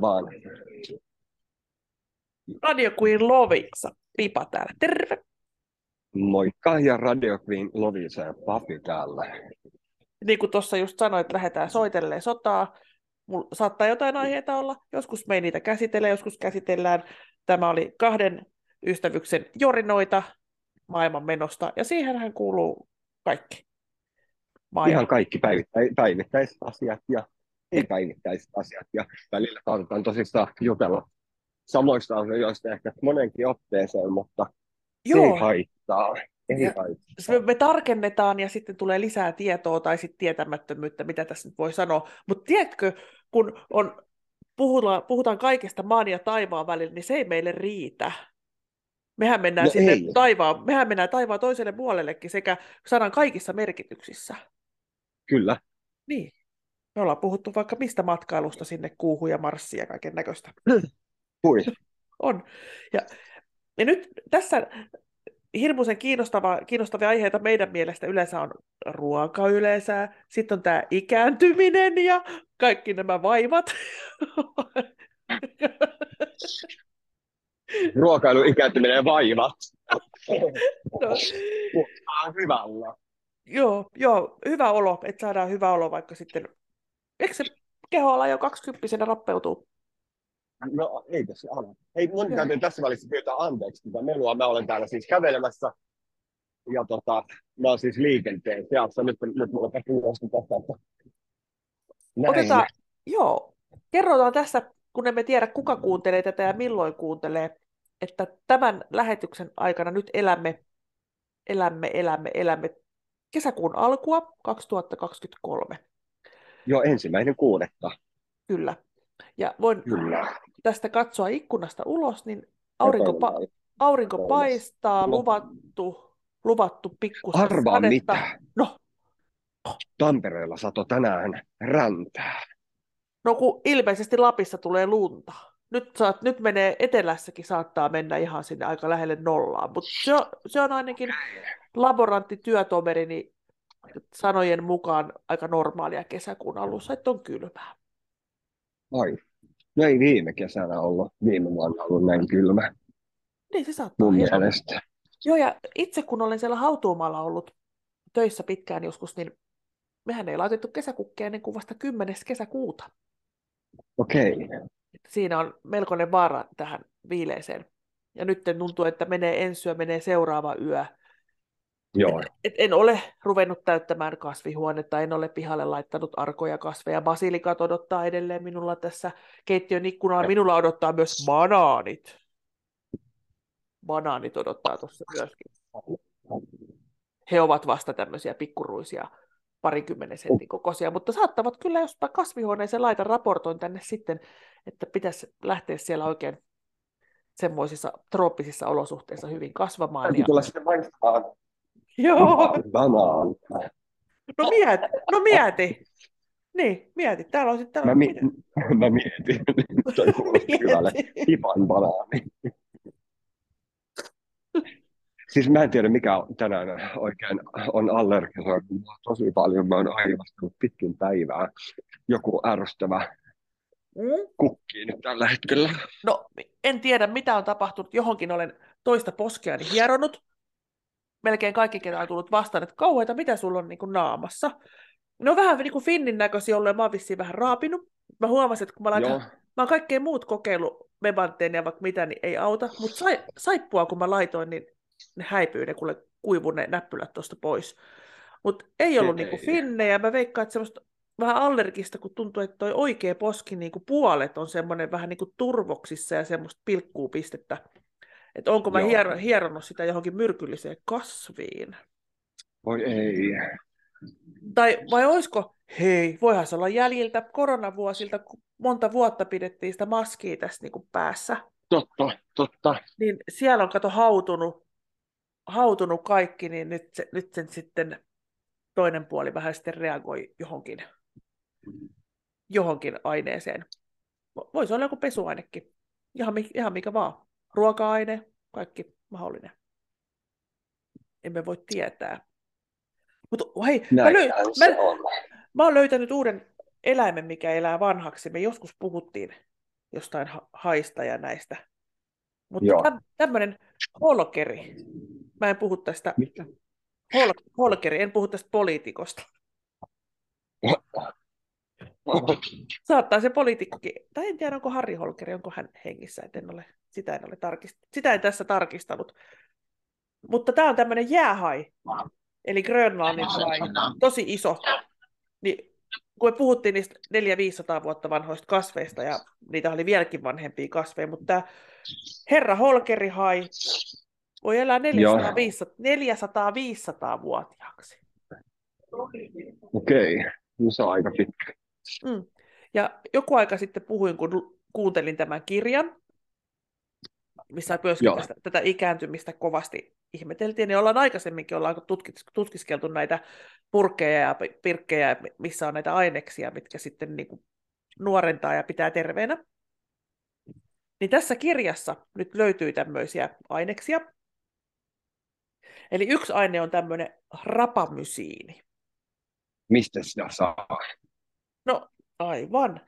Vaan. Radio Queen Lovisa, Pipa täällä. Terve! Moikka ja Radio Queen Lovisa ja Papi täällä. Niin kuin tuossa just sanoit, että lähdetään soitelleen sotaa. Mulla saattaa jotain aiheita olla. Joskus me ei niitä käsitellä, joskus käsitellään. Tämä oli kahden ystävyksen jorinoita maailman menosta, ja siihenhän kuuluu kaikki. Maailman. Ihan kaikki päivittäiset, päivittäiset asiat ja ei-päivittäiset asiat, ja välillä saatetaan tosissaan jutella samoista asioista ehkä monenkin otteeseen, mutta Joo. ei haittaa. Ei ja haittaa. Me tarkennetaan ja sitten tulee lisää tietoa tai sitten tietämättömyyttä, mitä tässä nyt voi sanoa. Mutta tiedätkö, kun on, puhutaan, puhutaan kaikesta maan ja taivaan välillä, niin se ei meille riitä. Mehän mennään, no sinne taivaan, mehän mennään taivaan toiselle puolellekin sekä sanan kaikissa merkityksissä. Kyllä. Niin. Me ollaan puhuttu vaikka mistä matkailusta sinne kuuhun ja marssia ja kaiken näköistä. On. Ja, ja nyt tässä hirmuisen kiinnostava, kiinnostavia aiheita meidän mielestä yleensä on ruoka yleensä, sitten on tämä ikääntyminen ja kaikki nämä vaivat. Ruokailu, ikääntyminen ja vaivat. no. hyvä olla. Joo, joo, hyvä olo, että saadaan hyvä olo vaikka sitten, eikö se keho olla jo 20 rappeutuu? No ei tässä ala. Hei, mun täytyy tässä välissä pyytää anteeksi tätä melua. Mä olen täällä siis kävelemässä ja tota, mä oon siis liikenteen seassa. Nyt, nyt mulla on kuulosti tästä, että näin. Otetaan, joo, kerrotaan tässä, kun emme tiedä kuka kuuntelee tätä ja milloin kuuntelee, että tämän lähetyksen aikana nyt elämme, elämme, elämme, elämme kesäkuun alkua 2023. Joo, ensimmäinen kuudetta. Kyllä. Ja voin Kyllä. tästä katsoa ikkunasta ulos, niin aurinko, pa- aurinko paistaa, luvattu, luvattu pikkusta Arvaa sadetta. mitä? No. Tampereella sato tänään räntää. No kun ilmeisesti Lapissa tulee lunta. Nyt, saat, nyt menee etelässäkin saattaa mennä ihan sinne aika lähelle nollaan, mutta se, se on ainakin laboranttityötoverini sanojen mukaan aika normaalia kesäkuun alussa, että on kylmää. Ai, no ei viime kesänä ollut, viime vuonna ollut näin kylmä. Niin se saattaa Mun mielestä. Joo, ja itse kun olen siellä hautuumalla ollut töissä pitkään joskus, niin mehän ei laitettu kesäkukkia ennen kuin vasta 10. kesäkuuta. Okei. Okay. Siinä on melkoinen vaara tähän viileeseen. Ja nyt tuntuu, että menee ensi yö, menee seuraava yö. Joo. Et, et en ole ruvennut täyttämään kasvihuonetta, en ole pihalle laittanut arkoja kasveja. Basilikat odottaa edelleen minulla tässä keittiön ikkunaa. Minulla odottaa myös banaanit. Banaanit odottaa tuossa myöskin. He ovat vasta tämmöisiä pikkuruisia parikymmenen sentin kokoisia, mutta saattavat kyllä, jos kasvihuoneeseen laitan raportoin tänne sitten, että pitäisi lähteä siellä oikein semmoisissa trooppisissa olosuhteissa hyvin kasvamaan. Täytyy ja... tulla sitten maistamaan Joo. Banaan. No mieti, no mieti. Niin, mieti. Täällä on sitten... Mä, mi- mä mietin. Toi kuulosti hyvälle. Hipan banaani. Siis mä en tiedä, mikä on tänään oikein on allergisia. Tosi paljon mä oon aivastanut pitkin päivää. Joku ärsyttävä mm? kukki nyt tällä hetkellä. No, en tiedä, mitä on tapahtunut. Johonkin olen toista poskeani hieronut melkein kaikki, ketä on tullut vastaan, että kauheita, mitä sulla on niin kuin naamassa. Ne on vähän niin kuin Finnin näköisiä ollut ja mä oon vissiin vähän raapinut. Mä huomasin, että kun mä, laitan, mä oon kaikkea muut kokeillut, mebanteen ja vaikka mitä, niin ei auta. Mutta sai, saippua, kun mä laitoin, niin ne häipyy, ne kuule kuivu ne näppylät tuosta pois. Mutta ei ollut niinku finnejä. Mä veikkaan, että semmoista vähän allergista, kun tuntuu, että toi oikea poski niinku puolet on semmoinen vähän niinku turvoksissa ja semmoista pilkkuu pistettä. Että onko mä hier, hieronnut sitä johonkin myrkylliseen kasviin. Voi ei. Tai vai olisiko, hei, voihan se olla jäljiltä koronavuosilta, kun monta vuotta pidettiin sitä maskia tässä niin kuin päässä. Totta, totta. Niin siellä on kato hautunut, hautunut kaikki, niin nyt, se, nyt sen sitten toinen puoli vähän sitten reagoi johonkin, johonkin aineeseen. Voisi olla joku pesuainekin. Ihan, ihan mikä vaan ruoka-aine, kaikki mahdollinen. Emme voi tietää. Mutta hei, mä, löy- mä, mä oon löytänyt uuden eläimen, mikä elää vanhaksi. Me joskus puhuttiin jostain haista ja näistä. Mutta täm, tämmöinen holkeri, mä en puhu tästä, Mitä? Hol, holkeri, en puhu tästä poliitikosta. Saattaa se poliitikkokin, tai en tiedä onko Harri Holkeri, onko hän hengissä, että en ole, sitä, en ole tarkist, sitä en tässä tarkistanut. Mutta tämä on tämmöinen jäähai, eli Grönlannin hai, tosi iso. Niin, kun me puhuttiin niistä 400-500 vuotta vanhoista kasveista, ja niitä oli vieläkin vanhempia kasveja, mutta tämä herra Holkerihai voi elää 400-500-vuotiaaksi. Okei, okay. no se on aika pitkä. Mm. Ja joku aika sitten puhuin, kun kuuntelin tämän kirjan, missä myöskin tästä, tätä ikääntymistä kovasti ihmeteltiin, niin ollaan aikaisemminkin ollaan tutkiskeltu näitä purkkeja ja pirkkejä, missä on näitä aineksia, mitkä sitten niin kuin nuorentaa ja pitää terveenä. Niin tässä kirjassa nyt löytyy tämmöisiä aineksia. Eli yksi aine on tämmöinen rapamysiini. Mistä sitä saa? No aivan.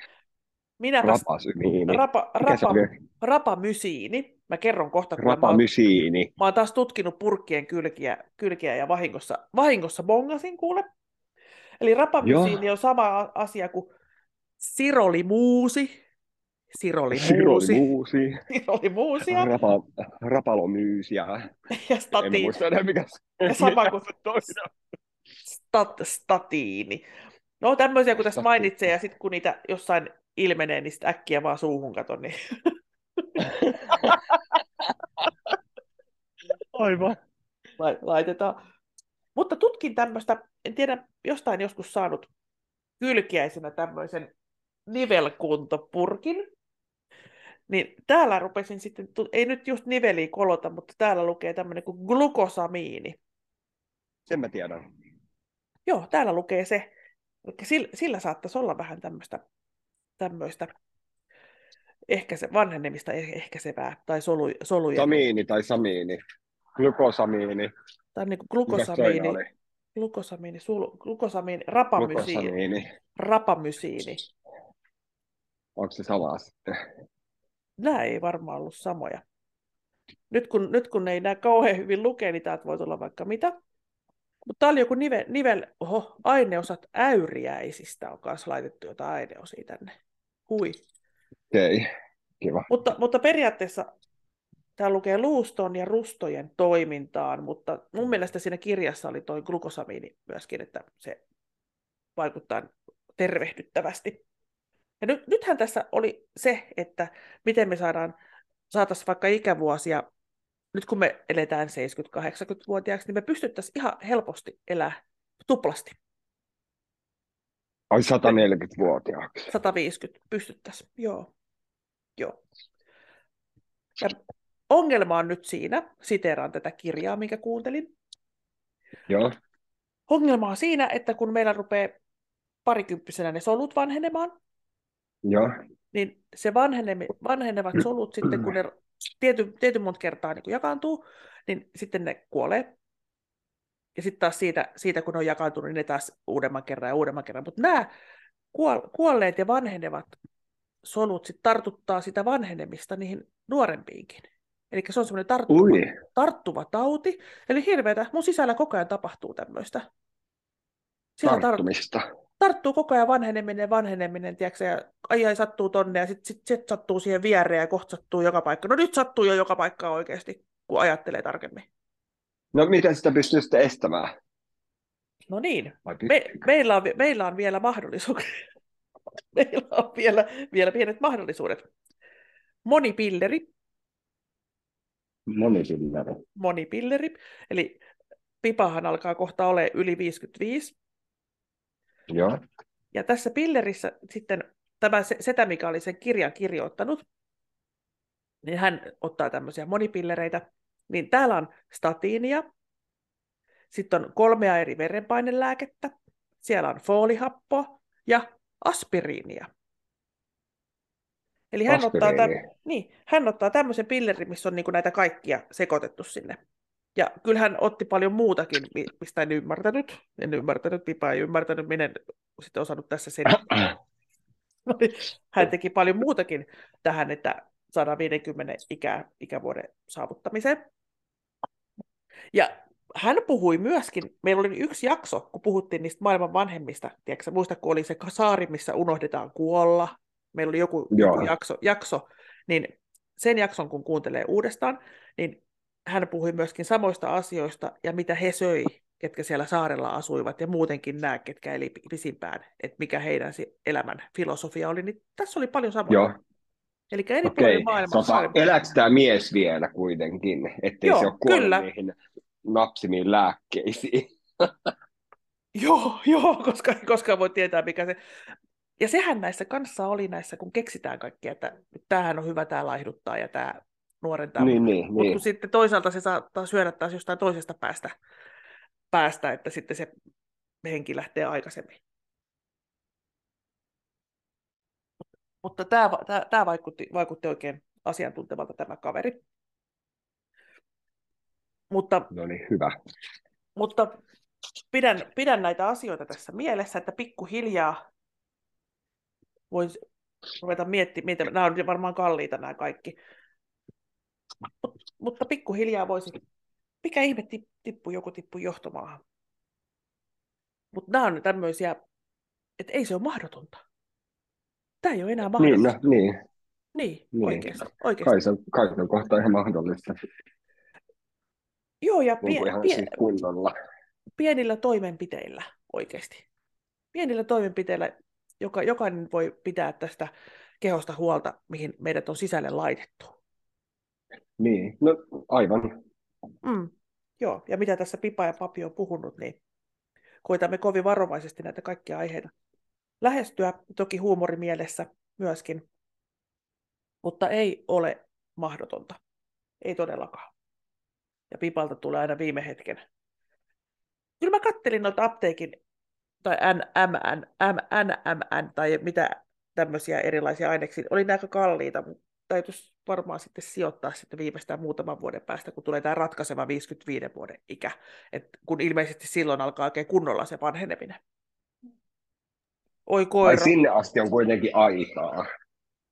Minä Rapamysiini. Rapa, rapa, rapamysiini. Mä kerron kohta, kun. Mä, oon, mä oon taas tutkinut purkkien kylkiä, kylkiä ja vahingossa, vahingossa bongasin kuule. Eli rapamysiini Joo. on sama asia kuin sirolimuusi. Sirolimuusi. Sirolimuusi. Sirolimuusia. Rapa, rapalomyysiä. Ja statiini. En muista enää mikä se ja sama kuin stat, statiini. No tämmöisiä, kun tässä mainitsee, ja sitten kun niitä jossain ilmenee, niin sitten äkkiä vaan suuhun katon. Niin... Aivan. Laitetaan. Mutta tutkin tämmöistä, en tiedä, jostain joskus saanut kylkiäisenä tämmöisen nivelkuntopurkin. Niin täällä rupesin sitten, ei nyt just niveliä kolota, mutta täällä lukee tämmöinen kuin glukosamiini. Sen mä tiedän. Joo, täällä lukee se. Sillä, sillä saattaisi olla vähän tämmöistä, tämmöistä ehkä se vanhenemista eh, ehkäisevää tai solu, soluja. Samiini tai samiini. Glukosamiini. Tai niin kuin glukosamiini. Glukosamiini, sul, glukosamiini, rapamysiini. Glukosamiini. Rapamysiini. Onko se sama sitten? Nämä ei varmaan ollut samoja. Nyt kun, nyt kun ei näe kauhean hyvin lukea, niin täältä voi tulla vaikka mitä. Mutta tämä oli joku nivel, nivel oho, aineosat äyriäisistä on kanssa laitettu jotain aineosia tänne. Hui. Okei, okay. kiva. Mutta, mutta periaatteessa tämä lukee luuston ja rustojen toimintaan, mutta mun mielestä siinä kirjassa oli tuo glukosamiini myöskin, että se vaikuttaa tervehdyttävästi. Ja nyt, nythän tässä oli se, että miten me saadaan, saataisiin vaikka ikävuosia nyt kun me eletään 70-80-vuotiaaksi, niin me pystyttäisiin ihan helposti elää tuplasti. Ai 140-vuotiaaksi. 150 pystyttäisiin, joo. Joo. Ja ongelma on nyt siinä, siteraan tätä kirjaa, minkä kuuntelin. Joo. Ongelma on siinä, että kun meillä rupeaa parikymppisenä ne solut vanhenemaan, Joo. niin se vanhenevat solut sitten, kun ne tiety, tietyn monta kertaa niin jakaantuu, niin sitten ne kuolee. Ja sitten taas siitä, siitä, kun ne on jakaantunut, niin ne taas uudemman kerran ja uudemman kerran. Mutta nämä kuolleet ja vanhenevat solut sit tartuttaa sitä vanhenemista niihin nuorempiinkin. Eli se on semmoinen tarttuva, tarttuva tauti. Eli hirveätä, mun sisällä koko ajan tapahtuu tämmöistä. Tarttumista. Tart- tarttuu koko ajan vanheneminen, vanheneminen, tiedätkö, ja ai, ai sattuu tonne, ja sitten sit, sit sattuu siihen viereen, ja kohta sattuu joka paikka. No nyt sattuu jo joka paikka oikeasti, kun ajattelee tarkemmin. No miten sitä pystyy sitten estämään? No niin, Me, meillä, on, meillä on vielä mahdollisuuksia. meillä on vielä, vielä pienet mahdollisuudet. Monipilleri. Monipilleri. Monipilleri. Eli pipahan alkaa kohta ole yli 55. Joo. Ja tässä pillerissä sitten tämä setä, mikä oli sen kirjan kirjoittanut, niin hän ottaa tämmöisiä monipillereitä. Niin täällä on statiinia, sitten on kolmea eri verenpainelääkettä, siellä on foolihappoa ja aspiriinia. Eli hän ottaa, täm, niin, hän ottaa tämmöisen pillerin, missä on niin näitä kaikkia sekoitettu sinne. Ja kyllähän otti paljon muutakin, mistä en ymmärtänyt. En ymmärtänyt, Pipa ei ymmärtänyt, minä en sitten osannut tässä selittää. hän teki paljon muutakin tähän, että 150 ikä, ikävuoden saavuttamiseen. Ja hän puhui myöskin, meillä oli yksi jakso, kun puhuttiin niistä maailman vanhemmista, tiedätkö, muista, kun oli se saari, missä unohdetaan kuolla, meillä oli joku, joku jakso, jakso, niin sen jakson, kun kuuntelee uudestaan, niin hän puhui myöskin samoista asioista ja mitä he söi, ketkä siellä saarella asuivat ja muutenkin nämä, ketkä eli pisimpään, että mikä heidän elämän filosofia oli, niin tässä oli paljon samoja. Joo. Eli eri Okei, tota, eläkö tämä mies vielä kuitenkin, ettei Joo, se ole kuollut kyllä. niihin napsimiin lääkkeisiin? joo, joo, koska ei koskaan voi tietää, mikä se... Ja sehän näissä kanssa oli näissä, kun keksitään kaikkea, että tämähän on hyvä, tämä laihduttaa ja tämä nuorentaa. Niin, niin, Mutta niin. sitten toisaalta se saattaa syödä taas jostain toisesta päästä, päästä että sitten se henki lähtee aikaisemmin. Mutta tämä, tämä, tämä vaikutti, vaikutti oikein asiantuntevalta tämä kaveri. Mutta, no niin, hyvä. Mutta pidän, pidän näitä asioita tässä mielessä, että pikkuhiljaa voisi ruveta miettimään, nämä on varmaan kalliita nämä kaikki, Mut, mutta pikkuhiljaa voisi, mikä ihme tippu, joku tippu johtomaahan. Mutta nämä on tämmöisiä, että ei se ole mahdotonta. Tämä ei ole enää mahdollista. Niin, no, niin. Niin, niin. Oikeasti, oikeasti. Kai se, kai se on kohta ihan mahdollista. Joo, ja pie, ihan pie, kunnolla. pienillä toimenpiteillä oikeasti. Pienillä toimenpiteillä joka, jokainen voi pitää tästä kehosta huolta, mihin meidät on sisälle laitettu. Niin, no aivan. Mm, joo, ja mitä tässä Pipa ja Papi on puhunut, niin koitamme kovin varovaisesti näitä kaikkia aiheita lähestyä, toki huumorimielessä myöskin, mutta ei ole mahdotonta. Ei todellakaan. Ja Pipalta tulee aina viime hetken. Kyllä mä kattelin noita apteekin tai NMN, NMN tai mitä tämmöisiä erilaisia aineksia. Oli nämä aika kalliita, mutta täytyisi varmaan sitten sijoittaa sitten viimeistään muutaman vuoden päästä, kun tulee tämä ratkaiseva 55 vuoden ikä, Et kun ilmeisesti silloin alkaa oikein kunnolla se vanheneminen. Oi koira. Vai sinne asti on kuitenkin aikaa.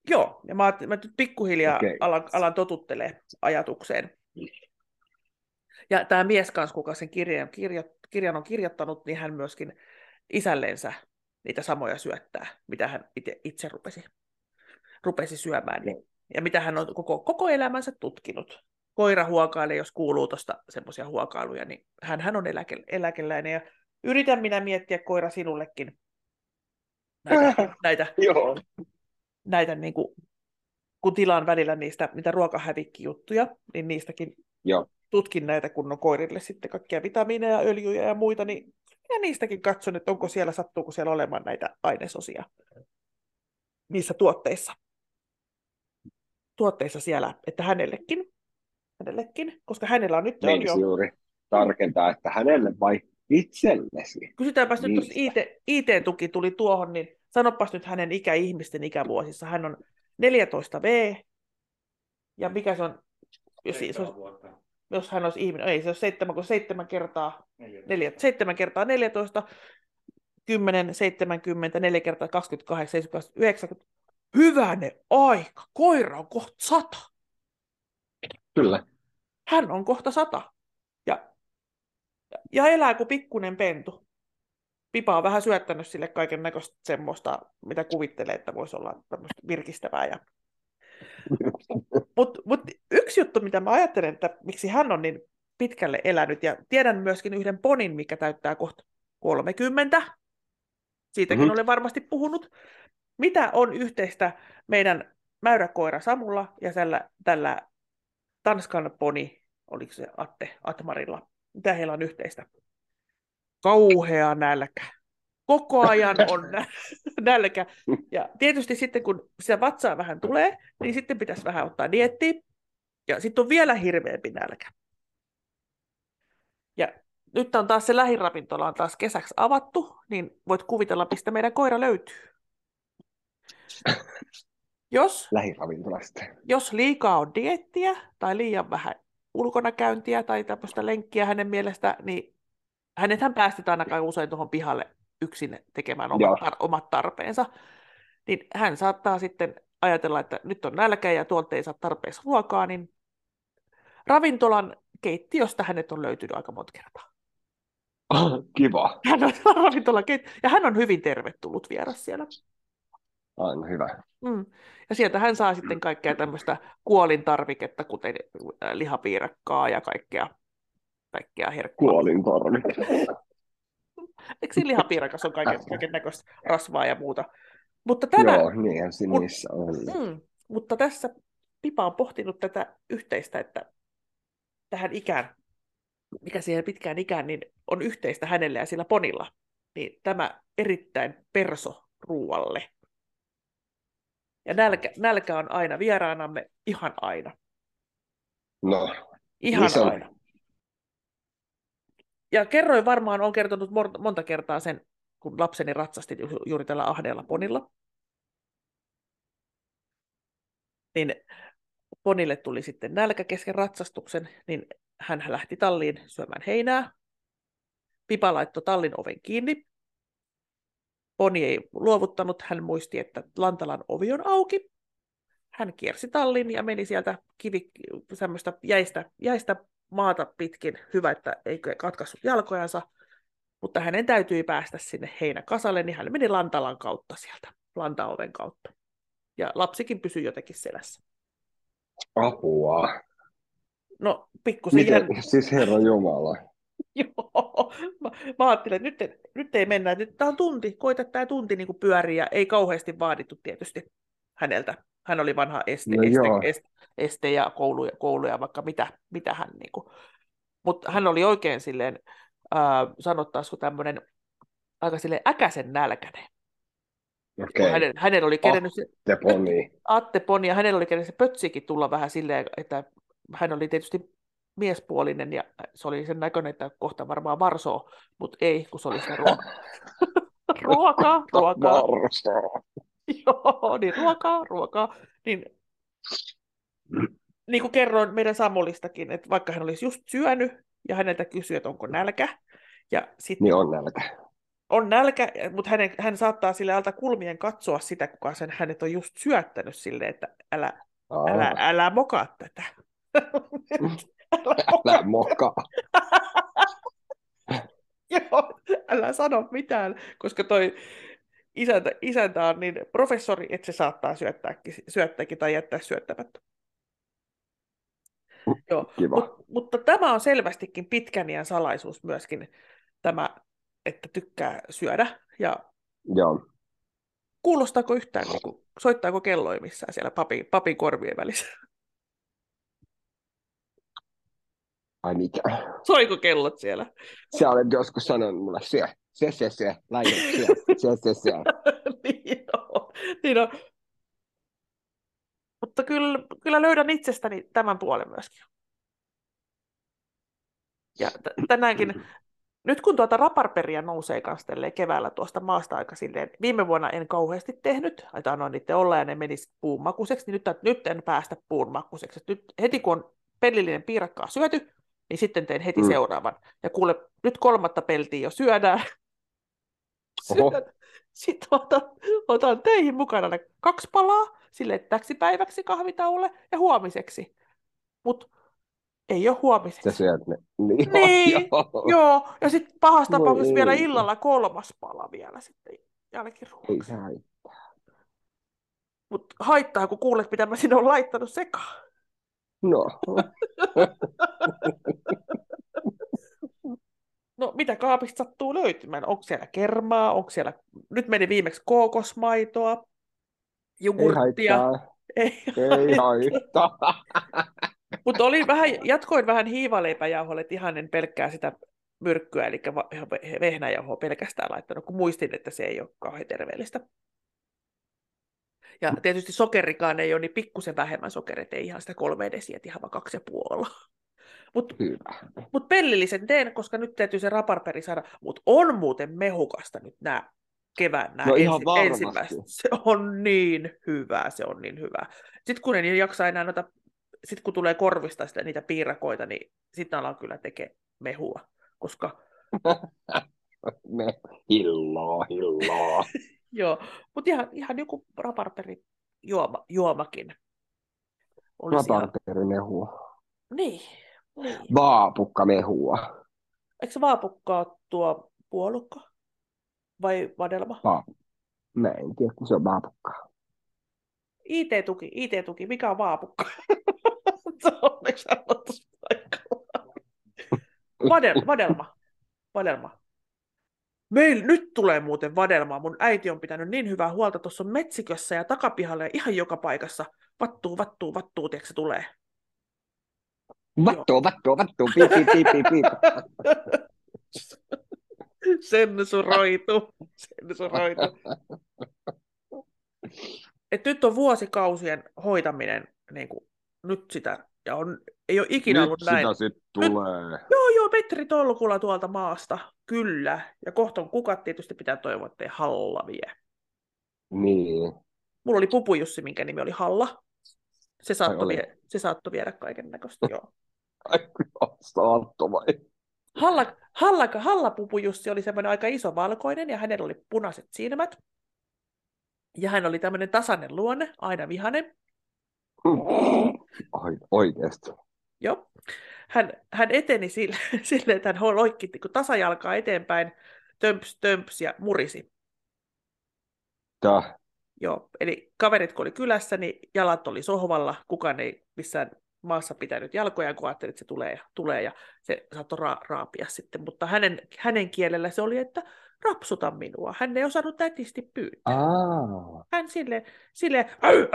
Joo, ja mä, mä nyt pikkuhiljaa okay. alan, alan totuttelee ajatukseen. Ja tämä mies kanssa, kuka sen kirjan, kirja, kirjan on kirjoittanut, niin hän myöskin isällensä niitä samoja syöttää, mitä hän itse, itse rupesi, rupesi syömään. Niin, ja mitä hän on koko, koko elämänsä tutkinut. Koira huokailee, jos kuuluu tuosta semmoisia huokailuja, niin hän, hän on eläke, eläkeläinen. Ja yritän minä miettiä koira sinullekin näitä, näitä, Joo. näitä niin kuin, kun tilaan välillä niistä, mitä ruokahävikkijuttuja, niin niistäkin Joo. Tutkin näitä kunnon koirille sitten kaikkia vitamiineja, öljyjä ja muita, niin ja niistäkin katson, että onko siellä, sattuuko siellä olemaan näitä ainesosia niissä tuotteissa. Tuotteissa siellä, että hänellekin, hänellekin koska hänellä on nyt niin, on jo... juuri tarkentaa, että hänelle vai itsellesi. Kysytäänpäs nyt, jos IT, IT-tuki tuli tuohon, niin sanopas nyt hänen ikäihmisten ikävuosissa. Hän on 14V, ja mikä se on, jos, jos, jos hän olisi ihminen, ei se ole 7, kun 7 kertaa, 4, 7 kertaa 14, 10, 70, 4 kertaa 28, 70, 90. Hyvänen aika, koira on kohta sata. Kyllä. Hän on kohta sata. Ja ja elää kuin pikkunen pentu. Pipa on vähän syöttänyt sille kaiken näköistä semmoista, mitä kuvittelee, että voisi olla tämmöistä virkistävää. Ja... Mutta mut yksi juttu, mitä mä ajattelen, että miksi hän on niin pitkälle elänyt, ja tiedän myöskin yhden ponin, mikä täyttää kohta 30. Siitäkin mm-hmm. olen varmasti puhunut. Mitä on yhteistä meidän mäyräkoira Samulla ja tällä, tällä Tanskan poni, oliko se Atte Atmarilla? Mitä heillä on yhteistä? Kauhea nälkä. Koko ajan on nälkä. Ja tietysti sitten, kun sitä vatsaa vähän tulee, niin sitten pitäisi vähän ottaa diettiä. Ja sitten on vielä hirveämpi nälkä. Ja nyt on taas se lähiravintola on taas kesäksi avattu, niin voit kuvitella, mistä meidän koira löytyy. Jos, Lähiravintolasta. jos liikaa on diettiä tai liian vähän ulkona käyntiä tai tämmöistä lenkkiä hänen mielestä, niin hänethän päästetään aika usein tuohon pihalle yksin tekemään omat, tar- omat tarpeensa. niin hän saattaa sitten ajatella, että nyt on nälkä ja tuolta ei saa tarpeeksi ruokaa, niin ravintolan keittiöstä hänet on löytynyt aika monta kertaa. Kiva. Hän on ravintola ja hän on hyvin tervetullut vieras siellä. Aina hyvä. Mm. Ja sieltä hän saa sitten kaikkea tämmöistä kuolintarviketta, kuten äh, lihapiirakkaa ja kaikkea, kaikkea herkkua. Kuolintarviketta. Eikö siinä lihapiirakas on kaiken, kaiken näköistä rasvaa ja muuta? Mutta tämä, Joo, niinhän se niissä on. Mm, mutta tässä Pipa on pohtinut tätä yhteistä, että tähän ikään, mikä siihen pitkään ikään, niin on yhteistä hänelle ja sillä ponilla. Niin tämä erittäin perso ruualle. Ja nälkä, nälkä on aina vieraanamme, ihan aina. No, ihan niin aina. Ja kerroin varmaan, on kertonut monta kertaa sen, kun lapseni ratsasti juuri tällä ahdeella ponilla. Niin ponille tuli sitten nälkä kesken ratsastuksen, niin hän lähti talliin syömään heinää. Pipa laittoi tallin oven kiinni. Poni ei luovuttanut, hän muisti, että Lantalan ovi on auki. Hän kiersi tallin ja meni sieltä kivi, jäistä, jäistä maata pitkin. Hyvä, että ei katkaissut jalkojansa. Mutta hänen täytyi päästä sinne heinäkasalle, niin hän meni Lantalan kautta sieltä, Lantaoven kautta. Ja lapsikin pysyi jotenkin selässä. Apua. No, pikkusen Miten, jän... siis Herra Jumala. Joo, mä, mä ajattelin, että nyt, nyt ei mennä, nyt tämä on tunti, koita tämä tunti niin pyöriä, ei kauheasti vaadittu tietysti häneltä. Hän oli vanha este, no este, este, este, ja koulu, koulu ja vaikka mitä, mitä hän, niin kuin. mutta hän oli oikein silleen, äh, sanottaisiko tämmöinen aika silleen äkäisen nälkäinen. Okay. Hänen, hänellä oli kerennyt Atte Poni. Atte Poni, ja hänellä oli kerennyt se pötsikin tulla vähän silleen, että hän oli tietysti miespuolinen ja se oli sen näköinen, että kohta varmaan varsoo, mutta ei, kun se oli sitä ruokaa. ruokaa, ruokaa. Joo, niin ruokaa, ruokaa. Niin, niin kuin kerroin meidän Samolistakin, että vaikka hän olisi just syönyt ja häneltä kysyi, että onko nälkä. Ja sit, niin on nälkä. On nälkä, mutta hän, hän saattaa sille alta kulmien katsoa sitä, kuka sen hänet on just syöttänyt sille, että älä, älä, älä mokaa tätä. älä mokaa. Joo, älä sano mitään, koska toi isäntä, isäntä on niin professori, että se saattaa syöttääkin, syöttääkin tai jättää syöttämättä. Joo, Mut, mutta tämä on selvästikin pitkän iän salaisuus myöskin, tämä, että tykkää syödä. Ja Joo. Kuulostaako yhtään, niin kuin, soittaako kelloja missään siellä papin, papin korvien välissä? Ai mikä? Soiko kellot siellä? Sä olet joskus sanonut mulle, syö, se, se, se, laita, syö, se, se, se. niin on. Niin on. Mutta kyllä, kyllä löydän itsestäni tämän puolen myöskin. Ja t- tänäänkin, nyt kun tuota raparperia nousee kanssa keväällä tuosta maasta aika silleen, viime vuonna en kauheasti tehnyt, että annoin niiden olla ja ne menisi puunmakuiseksi, niin nyt, nyt en päästä puunmakuiseksi. Nyt heti kun on pellillinen piirakkaa syöty, niin sitten teen heti mm. seuraavan. Ja kuule, nyt kolmatta peltiä jo syödään. Sitten otan, otan teihin mukana ne kaksi palaa, sille täksi päiväksi kahvitaulle ja huomiseksi. Mutta ei ole huomiseksi. Sä syöt ne. Niin, niin joo. joo. Ja sitten pahasta tapauksessa vielä illalla kolmas pala vielä sitten jälkiruoksi. Ei se haittaa. Mutta haittaa, kun kuulet, mitä mä sinne olen laittanut sekaan. No. no, mitä kaapista sattuu löytymään? Onko siellä kermaa? Onko siellä... Nyt meni viimeksi kookosmaitoa, jogurttia. Ei haittaa. Ei, Ei haittaa. Mutta oli vähän, jatkoin vähän hiivaleipäjauholle, että ihan en pelkkää sitä myrkkyä, eli vehnäjauhoa pelkästään laittanut, kun muistin, että se ei ole kauhean terveellistä. Ja tietysti sokerikaan ei ole niin pikkusen vähemmän sokerit, ei ihan sitä kolme desiä, ihan vaan kaksi ja puolella. Mutta mut pellillisen teen, koska nyt täytyy se raparperi saada. Mutta on muuten mehukasta nyt nämä kevään nämä no ihan ensi, ensimmäiset. Se on niin hyvä, se on niin hyvä. Sitten kun en jaksa enää noita, sitten kun tulee korvista sitä, niitä piirakoita, niin sitten alan kyllä tekemään mehua, koska... Me, hilloa, hilloa. Joo, mutta ihan, ihan joku raparteri juoma, juomakin. Raparterimehua. Niin, niin. Vaapukkamehua. Eikö vaapukkaa tuo puolukka? Vai vadelma? Va- Mä en tiedä, kun se on vaapukkaa. IT-tuki, IT-tuki, mikä on vaapukka? se on onneksi aloituspaikalla. Vadel, vadelma. Vadelma. Meil nyt tulee muuten vadelmaa. Mun äiti on pitänyt niin hyvää huolta tuossa metsikössä ja takapihalla ja ihan joka paikassa. Vattuu, vattuu, vattuu, tiedätkö se tulee. Vattuu, vattuu, vattuu, piip, piip, piip, piip, piip. Sensuroitu. Sensuroitu. Et nyt on vuosikausien hoitaminen niin kuin, nyt sitä, ja on, ei ole ikinä Nyt ollut sitä näin. sit tulee. Joo, joo, Petri Tolkulla tuolta maasta, kyllä. Ja kohta on kukat tietysti pitää toivoa, ettei Halla vie. Niin. Mulla oli Pupujussi, minkä nimi oli Halla. Se saattoi, vie, se saattoi viedä kaiken näköistä, joo. Saatto vai? Halla, Halla, Halla Pupujussi oli semmoinen aika iso valkoinen ja hänellä oli punaiset silmät. Ja hän oli tämmöinen tasainen luonne, aina vihanen. Ai, oikeesti. Joo. Hän, hän eteni sille, sille, että hän loikki niin tasajalkaa eteenpäin, tömps, tömps ja murisi. Tää. Joo, eli kaverit kun oli kylässä, niin jalat oli sohvalla, kukaan ei missään maassa pitänyt jalkoja, kun ajatteli, että se tulee ja tulee, ja se saattoi ra- raapia sitten. Mutta hänen, hänen kielellä se oli, että rapsuta minua. Hän ei osannut tätisti pyytää. Aa. Hän sille, sille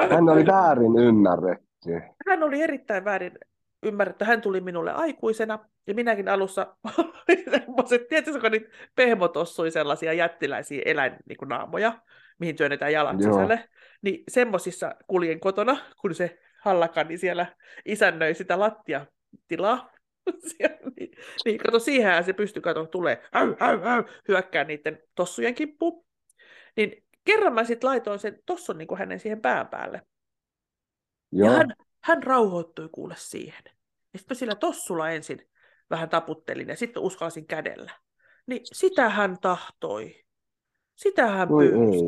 Hän oli väärin ymmärretty. hän oli erittäin väärin ymmärretty. Hän tuli minulle aikuisena, ja minäkin alussa, tiedätkö, kun niitä pehmotossui sellaisia jättiläisiä eläinnaamoja, mihin työnnetään jalat Joo. sisälle, niin semmoisissa kuljen kotona, kun se hallakani siellä isännöi sitä lattiatilaa, siellä, niin, niin kato, siihen se pystyi, kato, tulee, äy, äy, äy, hyökkää niiden tossujen kimppuun. Niin kerran mä sitten laitoin sen tossun niin kuin hänen siihen pään päälle. Ja Joo. hän, hän rauhoittui kuule siihen. Ja sitten sillä tossulla ensin vähän taputtelin ja sitten uskalsin kädellä. Niin sitä hän tahtoi. Sitä hän pyysi.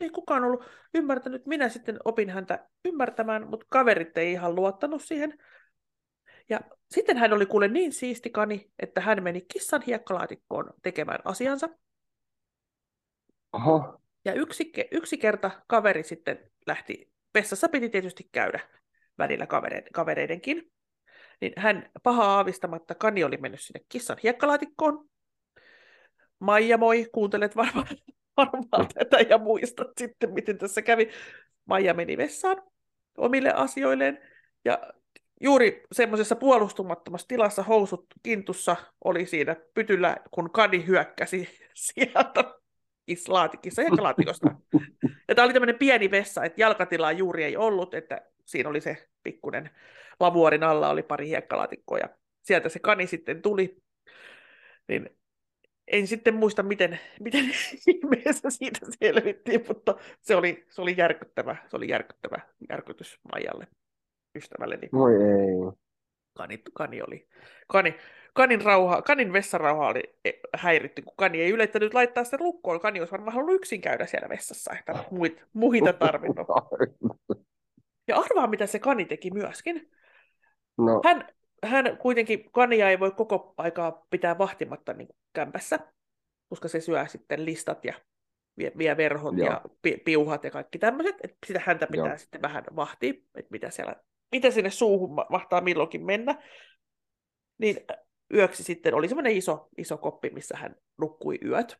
Ei. Kukaan ollut ymmärtänyt. Minä sitten opin häntä ymmärtämään, mutta kaverit ei ihan luottanut siihen. Ja sitten hän oli kuule niin siisti kani, että hän meni kissan hiekkalaatikkoon tekemään asiansa. Oho. Ja yksi, yksi kerta kaveri sitten lähti, vessassa piti tietysti käydä välillä kavereiden, kavereidenkin, niin hän paha aavistamatta kani oli mennyt sinne kissan hiekkalaatikkoon. Maija, moi, kuuntelet varmaan, varmaan tätä ja muistat sitten, miten tässä kävi. Maija meni vessaan omille asioilleen ja juuri semmoisessa puolustumattomassa tilassa housut kintussa oli siinä pytyllä, kun kani hyökkäsi sieltä laatikissa hiekkalaatikkosta. Ja tämä oli tämmöinen pieni vessa, että jalkatilaa juuri ei ollut, että siinä oli se pikkunen lavuorin alla oli pari hiekkalaatikkoa ja sieltä se kani sitten tuli. Niin en sitten muista, miten, miten ihmeessä siitä selvittiin, mutta se oli, se oli järkyttävä, se oli järkyttävä järkytys Maijalle, ystävälleni. Voi ei. Kani, kani oli, kani, kanin, rauha, kanin vessarauha oli e, häiritty, kun kani ei ylettänyt laittaa sitä lukkoon. Kani olisi varmaan halunnut yksin käydä siellä vessassa, että muita, muita tarvinnut. Ja arvaa, mitä se kani teki myöskin. No, Hän, hän kuitenkin, kania ei voi koko aikaa pitää vahtimatta niin kämpässä, koska se syö sitten listat ja vie, vie verhot Joo. ja pi, piuhat ja kaikki tämmöiset. Että sitä häntä pitää Joo. sitten vähän vahtia, että mitä, siellä, mitä sinne suuhun ma- mahtaa milloinkin mennä. Niin yöksi sitten oli semmoinen iso, iso koppi, missä hän nukkui yöt.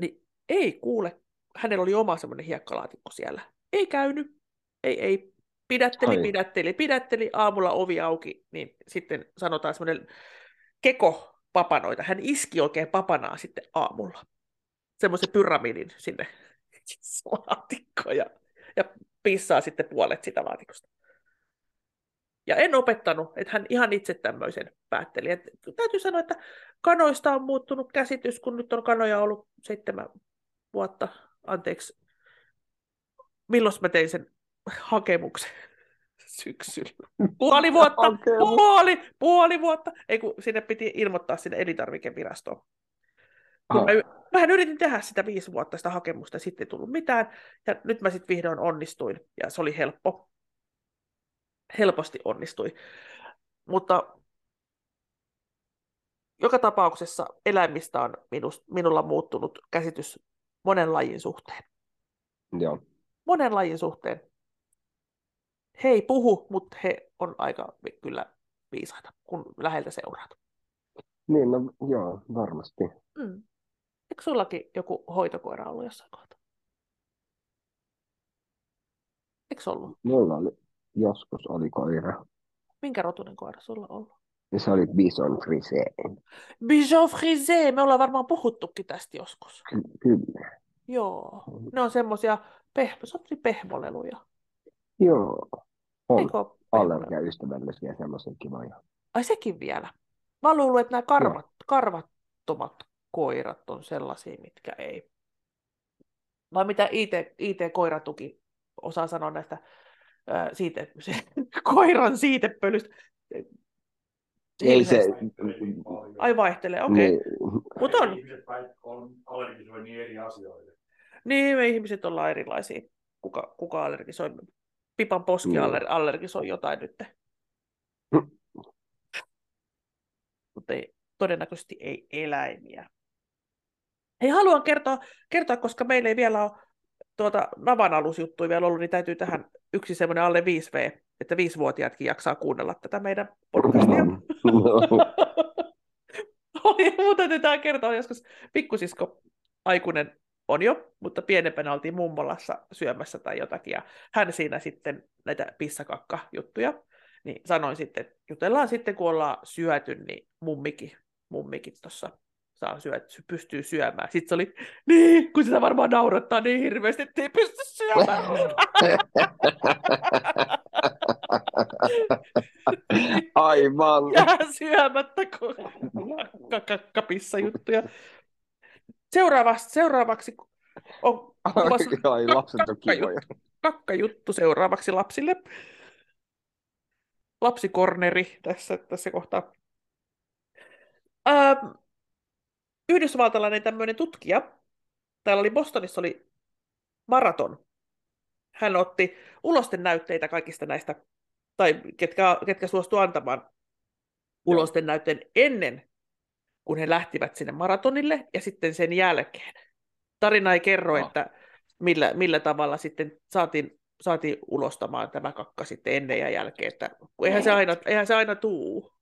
Niin ei kuule, hänellä oli oma semmoinen hiekkalaatikko siellä. Ei käynyt, ei, ei, pidätteli, Ai. pidätteli, pidätteli, aamulla ovi auki, niin sitten sanotaan semmoinen keko papanoita. Hän iski oikein papanaa sitten aamulla. Semmoisen pyramidin sinne laatikkoon ja, ja pissaa sitten puolet sitä laatikosta. Ja en opettanut, että hän ihan itse tämmöisen päätteli. Et täytyy sanoa, että kanoista on muuttunut käsitys, kun nyt on kanoja ollut seitsemän vuotta. Anteeksi, milloin mä tein sen hakemuksen syksyllä? Puoli vuotta, Hakemus. puoli, puoli vuotta. Ei kun sinne piti ilmoittaa sinne elintarvikevirastoon. Mä, mähän yritin tehdä sitä viisi vuotta sitä hakemusta, ja sitten ei tullut mitään, ja nyt mä sitten vihdoin onnistuin, ja se oli helppo. Helposti onnistui. Mutta joka tapauksessa eläimistä on minus, minulla muuttunut käsitys monen lajin suhteen. Joo. Monen lajin suhteen. He ei puhu, mutta he on aika kyllä viisaita, kun läheltä seuraat. Niin, no joo, varmasti. Mm. Eikö sullakin joku hoitokoira ollut jossain kohtaa? Eikö ollut? Mulla oli, joskus oli koira. Minkä rotunen koira sulla on ollut? Ja se oli Bison Frise. Bijon frisé, me ollaan varmaan puhuttukin tästä joskus. Ky- kyllä. Joo, ne on semmoisia pehmo, pehmoleluja. Joo. Pehmoleluja? allergiaystävällisiä semmoisia kivoja. Ai sekin vielä. Mä luullut, että nämä karvat, karvattomat koirat on sellaisia, mitkä ei. Vai mitä IT, IT-koiratuki osaa sanoa näistä ää, siite, se, koiran siitepölystä? Ei se... Ai vaihtelee, okei. Okay. Niin, Mut on. Ihmiset on niin eri asioille. Niin, me ihmiset ollaan erilaisia. Kuka, kuka allergisoi? Pipan poski Joo. aller, allergisoi jotain nyt. Mutta ei, todennäköisesti ei eläimiä. Hei, haluan kertoa, kertoa, koska meillä ei vielä ole tuota Navan alusjuttuja vielä ollut, niin täytyy tähän yksi semmoinen alle 5V, että viisivuotiaatkin jaksaa kuunnella tätä meidän podcastia. Oli, mun täytyy tähän kertoa, joskus pikkusisko aikuinen on jo, mutta pienempänä oltiin mummolassa syömässä tai jotakin, ja hän siinä sitten näitä pissakakka-juttuja, niin sanoin sitten, että jutellaan sitten, kun ollaan syöty, niin mummikin, mummikin tuossa saa syö, pystyy syömään. Sitten se oli, niin, kun sitä varmaan naurattaa niin hirveästi, että ei pysty syömään. Aivan. Jää syömättä, kun kakkapissa juttuja. Seuraavaksi, seuraavaksi on Ai, lapset on kivoja. kakkajuttu seuraavaksi lapsille. Lapsikorneri tässä, tässä kohtaa. Ähm, yhdysvaltalainen tämmöinen tutkija, täällä oli Bostonissa oli maraton. Hän otti ulosten näytteitä kaikista näistä, tai ketkä, ketkä suostu antamaan ulosten näytteen ennen, kun he lähtivät sinne maratonille, ja sitten sen jälkeen. Tarina ei kerro, No. että millä, millä tavalla sitten saatiin, saatiin ulostamaan tämä kakka sitten ennen ja jälkeen, että kun eihän se aina, eihän se aina tuu.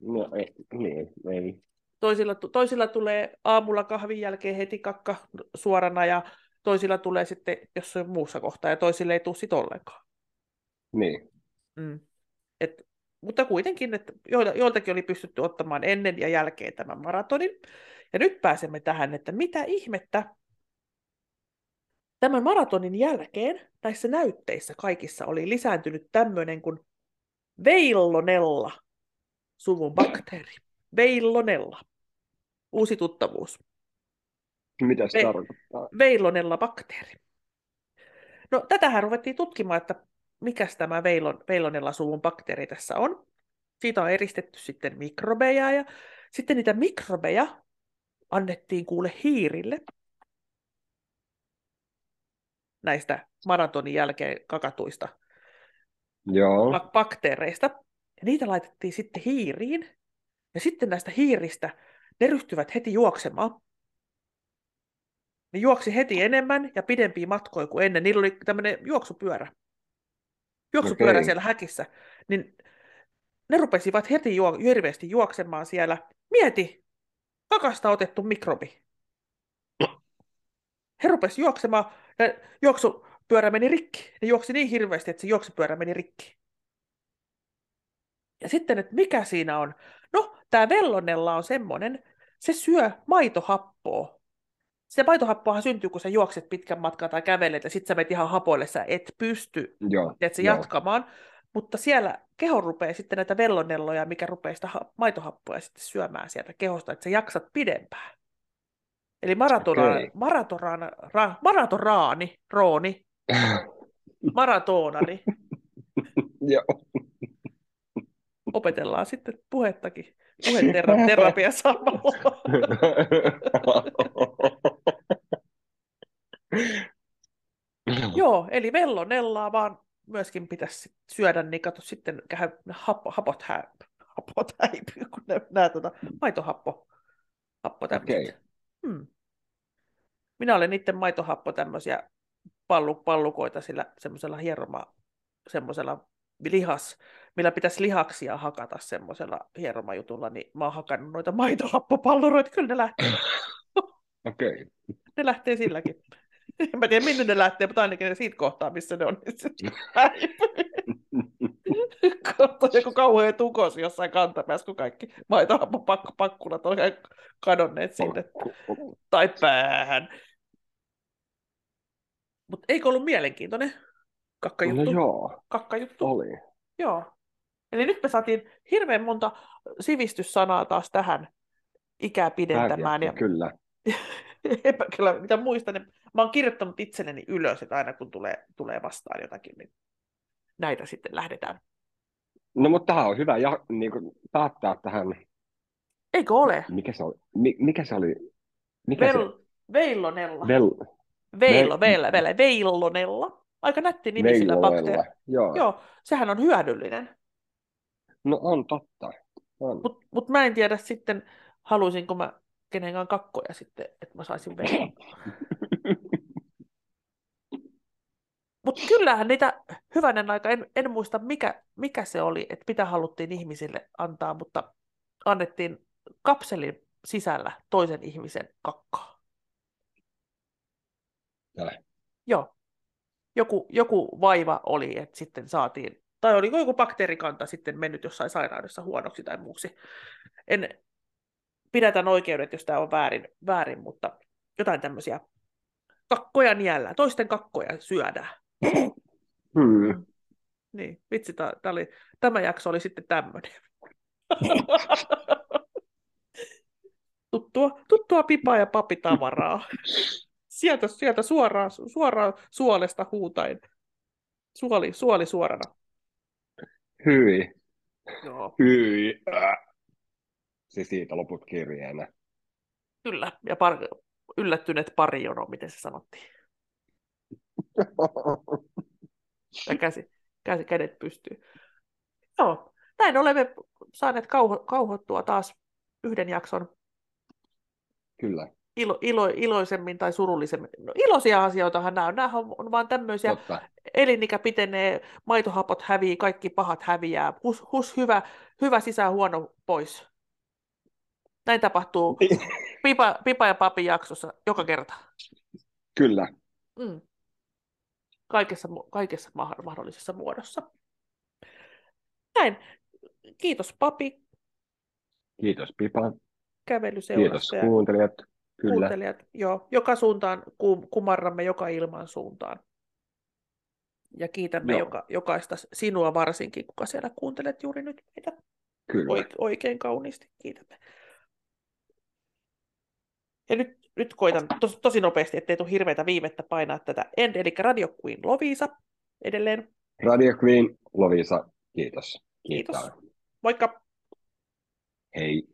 No, ei, niin, ei. Toisilla, toisilla tulee aamulla kahvin jälkeen heti kakka suorana ja toisilla tulee sitten jossain muussa kohtaa ja toisille ei tule sitten ollenkaan. Niin. Mm. Et, mutta kuitenkin, että joilta, joiltakin oli pystytty ottamaan ennen ja jälkeen tämän maratonin. Ja nyt pääsemme tähän, että mitä ihmettä tämän maratonin jälkeen näissä näytteissä kaikissa oli lisääntynyt tämmöinen kuin veillonella suvun bakteeri. Veillonella. Uusi tuttavuus. Mitä se Ei. tarkoittaa? Veillonella bakteeri. No tätähän ruvettiin tutkimaan, että mikä tämä veilon, veillonella suvun bakteeri tässä on. Siitä on eristetty sitten mikrobeja ja sitten niitä mikrobeja annettiin kuule hiirille näistä maratonin jälkeen kakatuista Joo. bak- bakteereista. Ja niitä laitettiin sitten hiiriin. Ja sitten näistä hiiristä ne ryhtyvät heti juoksemaan. Ne juoksi heti enemmän ja pidempiä matkoja kuin ennen. Niillä oli tämmöinen juoksupyörä. Juoksupyörä Okei. siellä häkissä. Niin ne rupesivat heti juo- hirveästi juoksemaan siellä. Mieti, kakasta otettu mikrobi. He rupesivat juoksemaan ja juoksupyörä meni rikki. Ne juoksi niin hirveästi, että se juoksupyörä meni rikki. Ja sitten, että mikä siinä on? No, tämä vellonella on semmoinen, se syö maitohappoa. Se maitohappoahan syntyy, kun sä juokset pitkän matkan tai kävelet, ja sitten sä ihan hapoille, sä et pysty Joo. et se joo. jatkamaan. Mutta siellä keho rupeaa sitten näitä vellonelloja, mikä rupeaa sitä ha- maitohappoa sitten syömään sieltä kehosta, että sä jaksat pidempään. Eli maratona, Okei. maratoraana, ra, maratoraani, rooni, maratonani, Joo. Opetellaan sitten puhettakin, puheterapia samalla. Joo, eli vellonellaa vaan myöskin pitäisi syödä, niin kato sitten happo, hapot, hä, hapot häipyy, kun nämä, nämä tuota, maitohappo happo okay. hmm. Minä olen niiden maitohappo tämmöisiä pallu, pallukoita sillä semmoisella hieroma, semmoisella lihas, millä pitäisi lihaksia hakata semmoisella hieromajutulla, niin mä oon hakannut noita maitohappopalluroita, kyllä ne lähtee. Okei. Okay. Ne lähtee silläkin. En mä tiedä, minne ne lähtee, mutta ainakin ne siitä kohtaa, missä ne on. Kohta joku kauhean tukos jossain kantapäässä, kun kaikki maitohappopakkulat on kadonneet sinne. Tai päähän. Mutta eikö ollut mielenkiintoinen kakkajuttu? No joo, kakkajuttu. oli. Joo. Eli nyt me saatiin hirveän monta sivistyssanaa taas tähän ikää pidentämään. ja... Kyllä. Epä kyllä, mitä muistan, niin mä oon kirjoittanut itselleni ylös, että aina kun tulee, tulee vastaan jotakin, niin näitä sitten lähdetään. No mutta tähän on hyvä ja, niin kuin, päättää tähän. Eikö ole? Mikä se oli? Mikä se oli? Mikä Vel, se? Veillonella. Vel, Veilo, veillä, veillä, veillonella. Aika nätti nimi sillä bakteeri. Joo. Joo, sehän on hyödyllinen. No on totta. Mutta mut mä en tiedä sitten, haluaisinko mä kenenkään kakkoja sitten, että mä saisin veillon. Mutta kyllähän niitä, hyvänen aika, en, en muista mikä, mikä se oli, että mitä haluttiin ihmisille antaa, mutta annettiin kapselin sisällä toisen ihmisen kakkaa. Joo. Joku, joku vaiva oli, että sitten saatiin, tai oliko joku bakteerikanta sitten mennyt jossain sairaudessa huonoksi tai muuksi. En pidätän oikeudet, jos tämä on väärin, väärin mutta jotain tämmöisiä kakkoja niellä, toisten kakkoja syödään. Hmm. Niin, vitsi, tää, tää oli, tämä jakso oli sitten tämmöinen. tuttua, tuttua pipaa ja papitavaraa. Sieltä, sieltä suoraan, suoraan suolesta huutain. Suoli, suoli suorana. Hyi. Joo. Hyi. Se siitä loput kirjeenä. Kyllä, ja par, yllättyneet pari jono, miten se sanottiin. ja käsi, käsi, kädet pystyy. Joo, näin olemme saaneet kauho, kauhottua taas yhden jakson. Kyllä. Ilo, ilo, iloisemmin tai surullisemmin. No, iloisia asioitahan nämä on. Nämä on, on vaan tämmöisiä, Totta. elinikä pitenee, maitohapot hävii, kaikki pahat häviää. Hus, hus hyvä, hyvä sisään, huono pois. Näin tapahtuu pipa, pipa ja papi jaksossa joka kerta. Kyllä. Mm kaikessa, kaikessa mahdollisessa muodossa. Näin. Kiitos papi. Kiitos Pipa. Kävelyseurasta. Kiitos kuuntelijat. Kyllä. Kuuntelijat, joo. Joka suuntaan kumarramme joka ilman suuntaan. Ja kiitämme joka, jokaista sinua varsinkin, kuka siellä kuuntelet juuri nyt meitä. Kyllä. Oikein kauniisti kiitämme. Ja nyt nyt koitan tos, tosi nopeasti, ettei tule hirveätä viivettä painaa tätä end, eli Radio Queen Lovisa edelleen. Radio Queen Lovisa, kiitos. Kiitos. Kiitos. Moikka. Hei.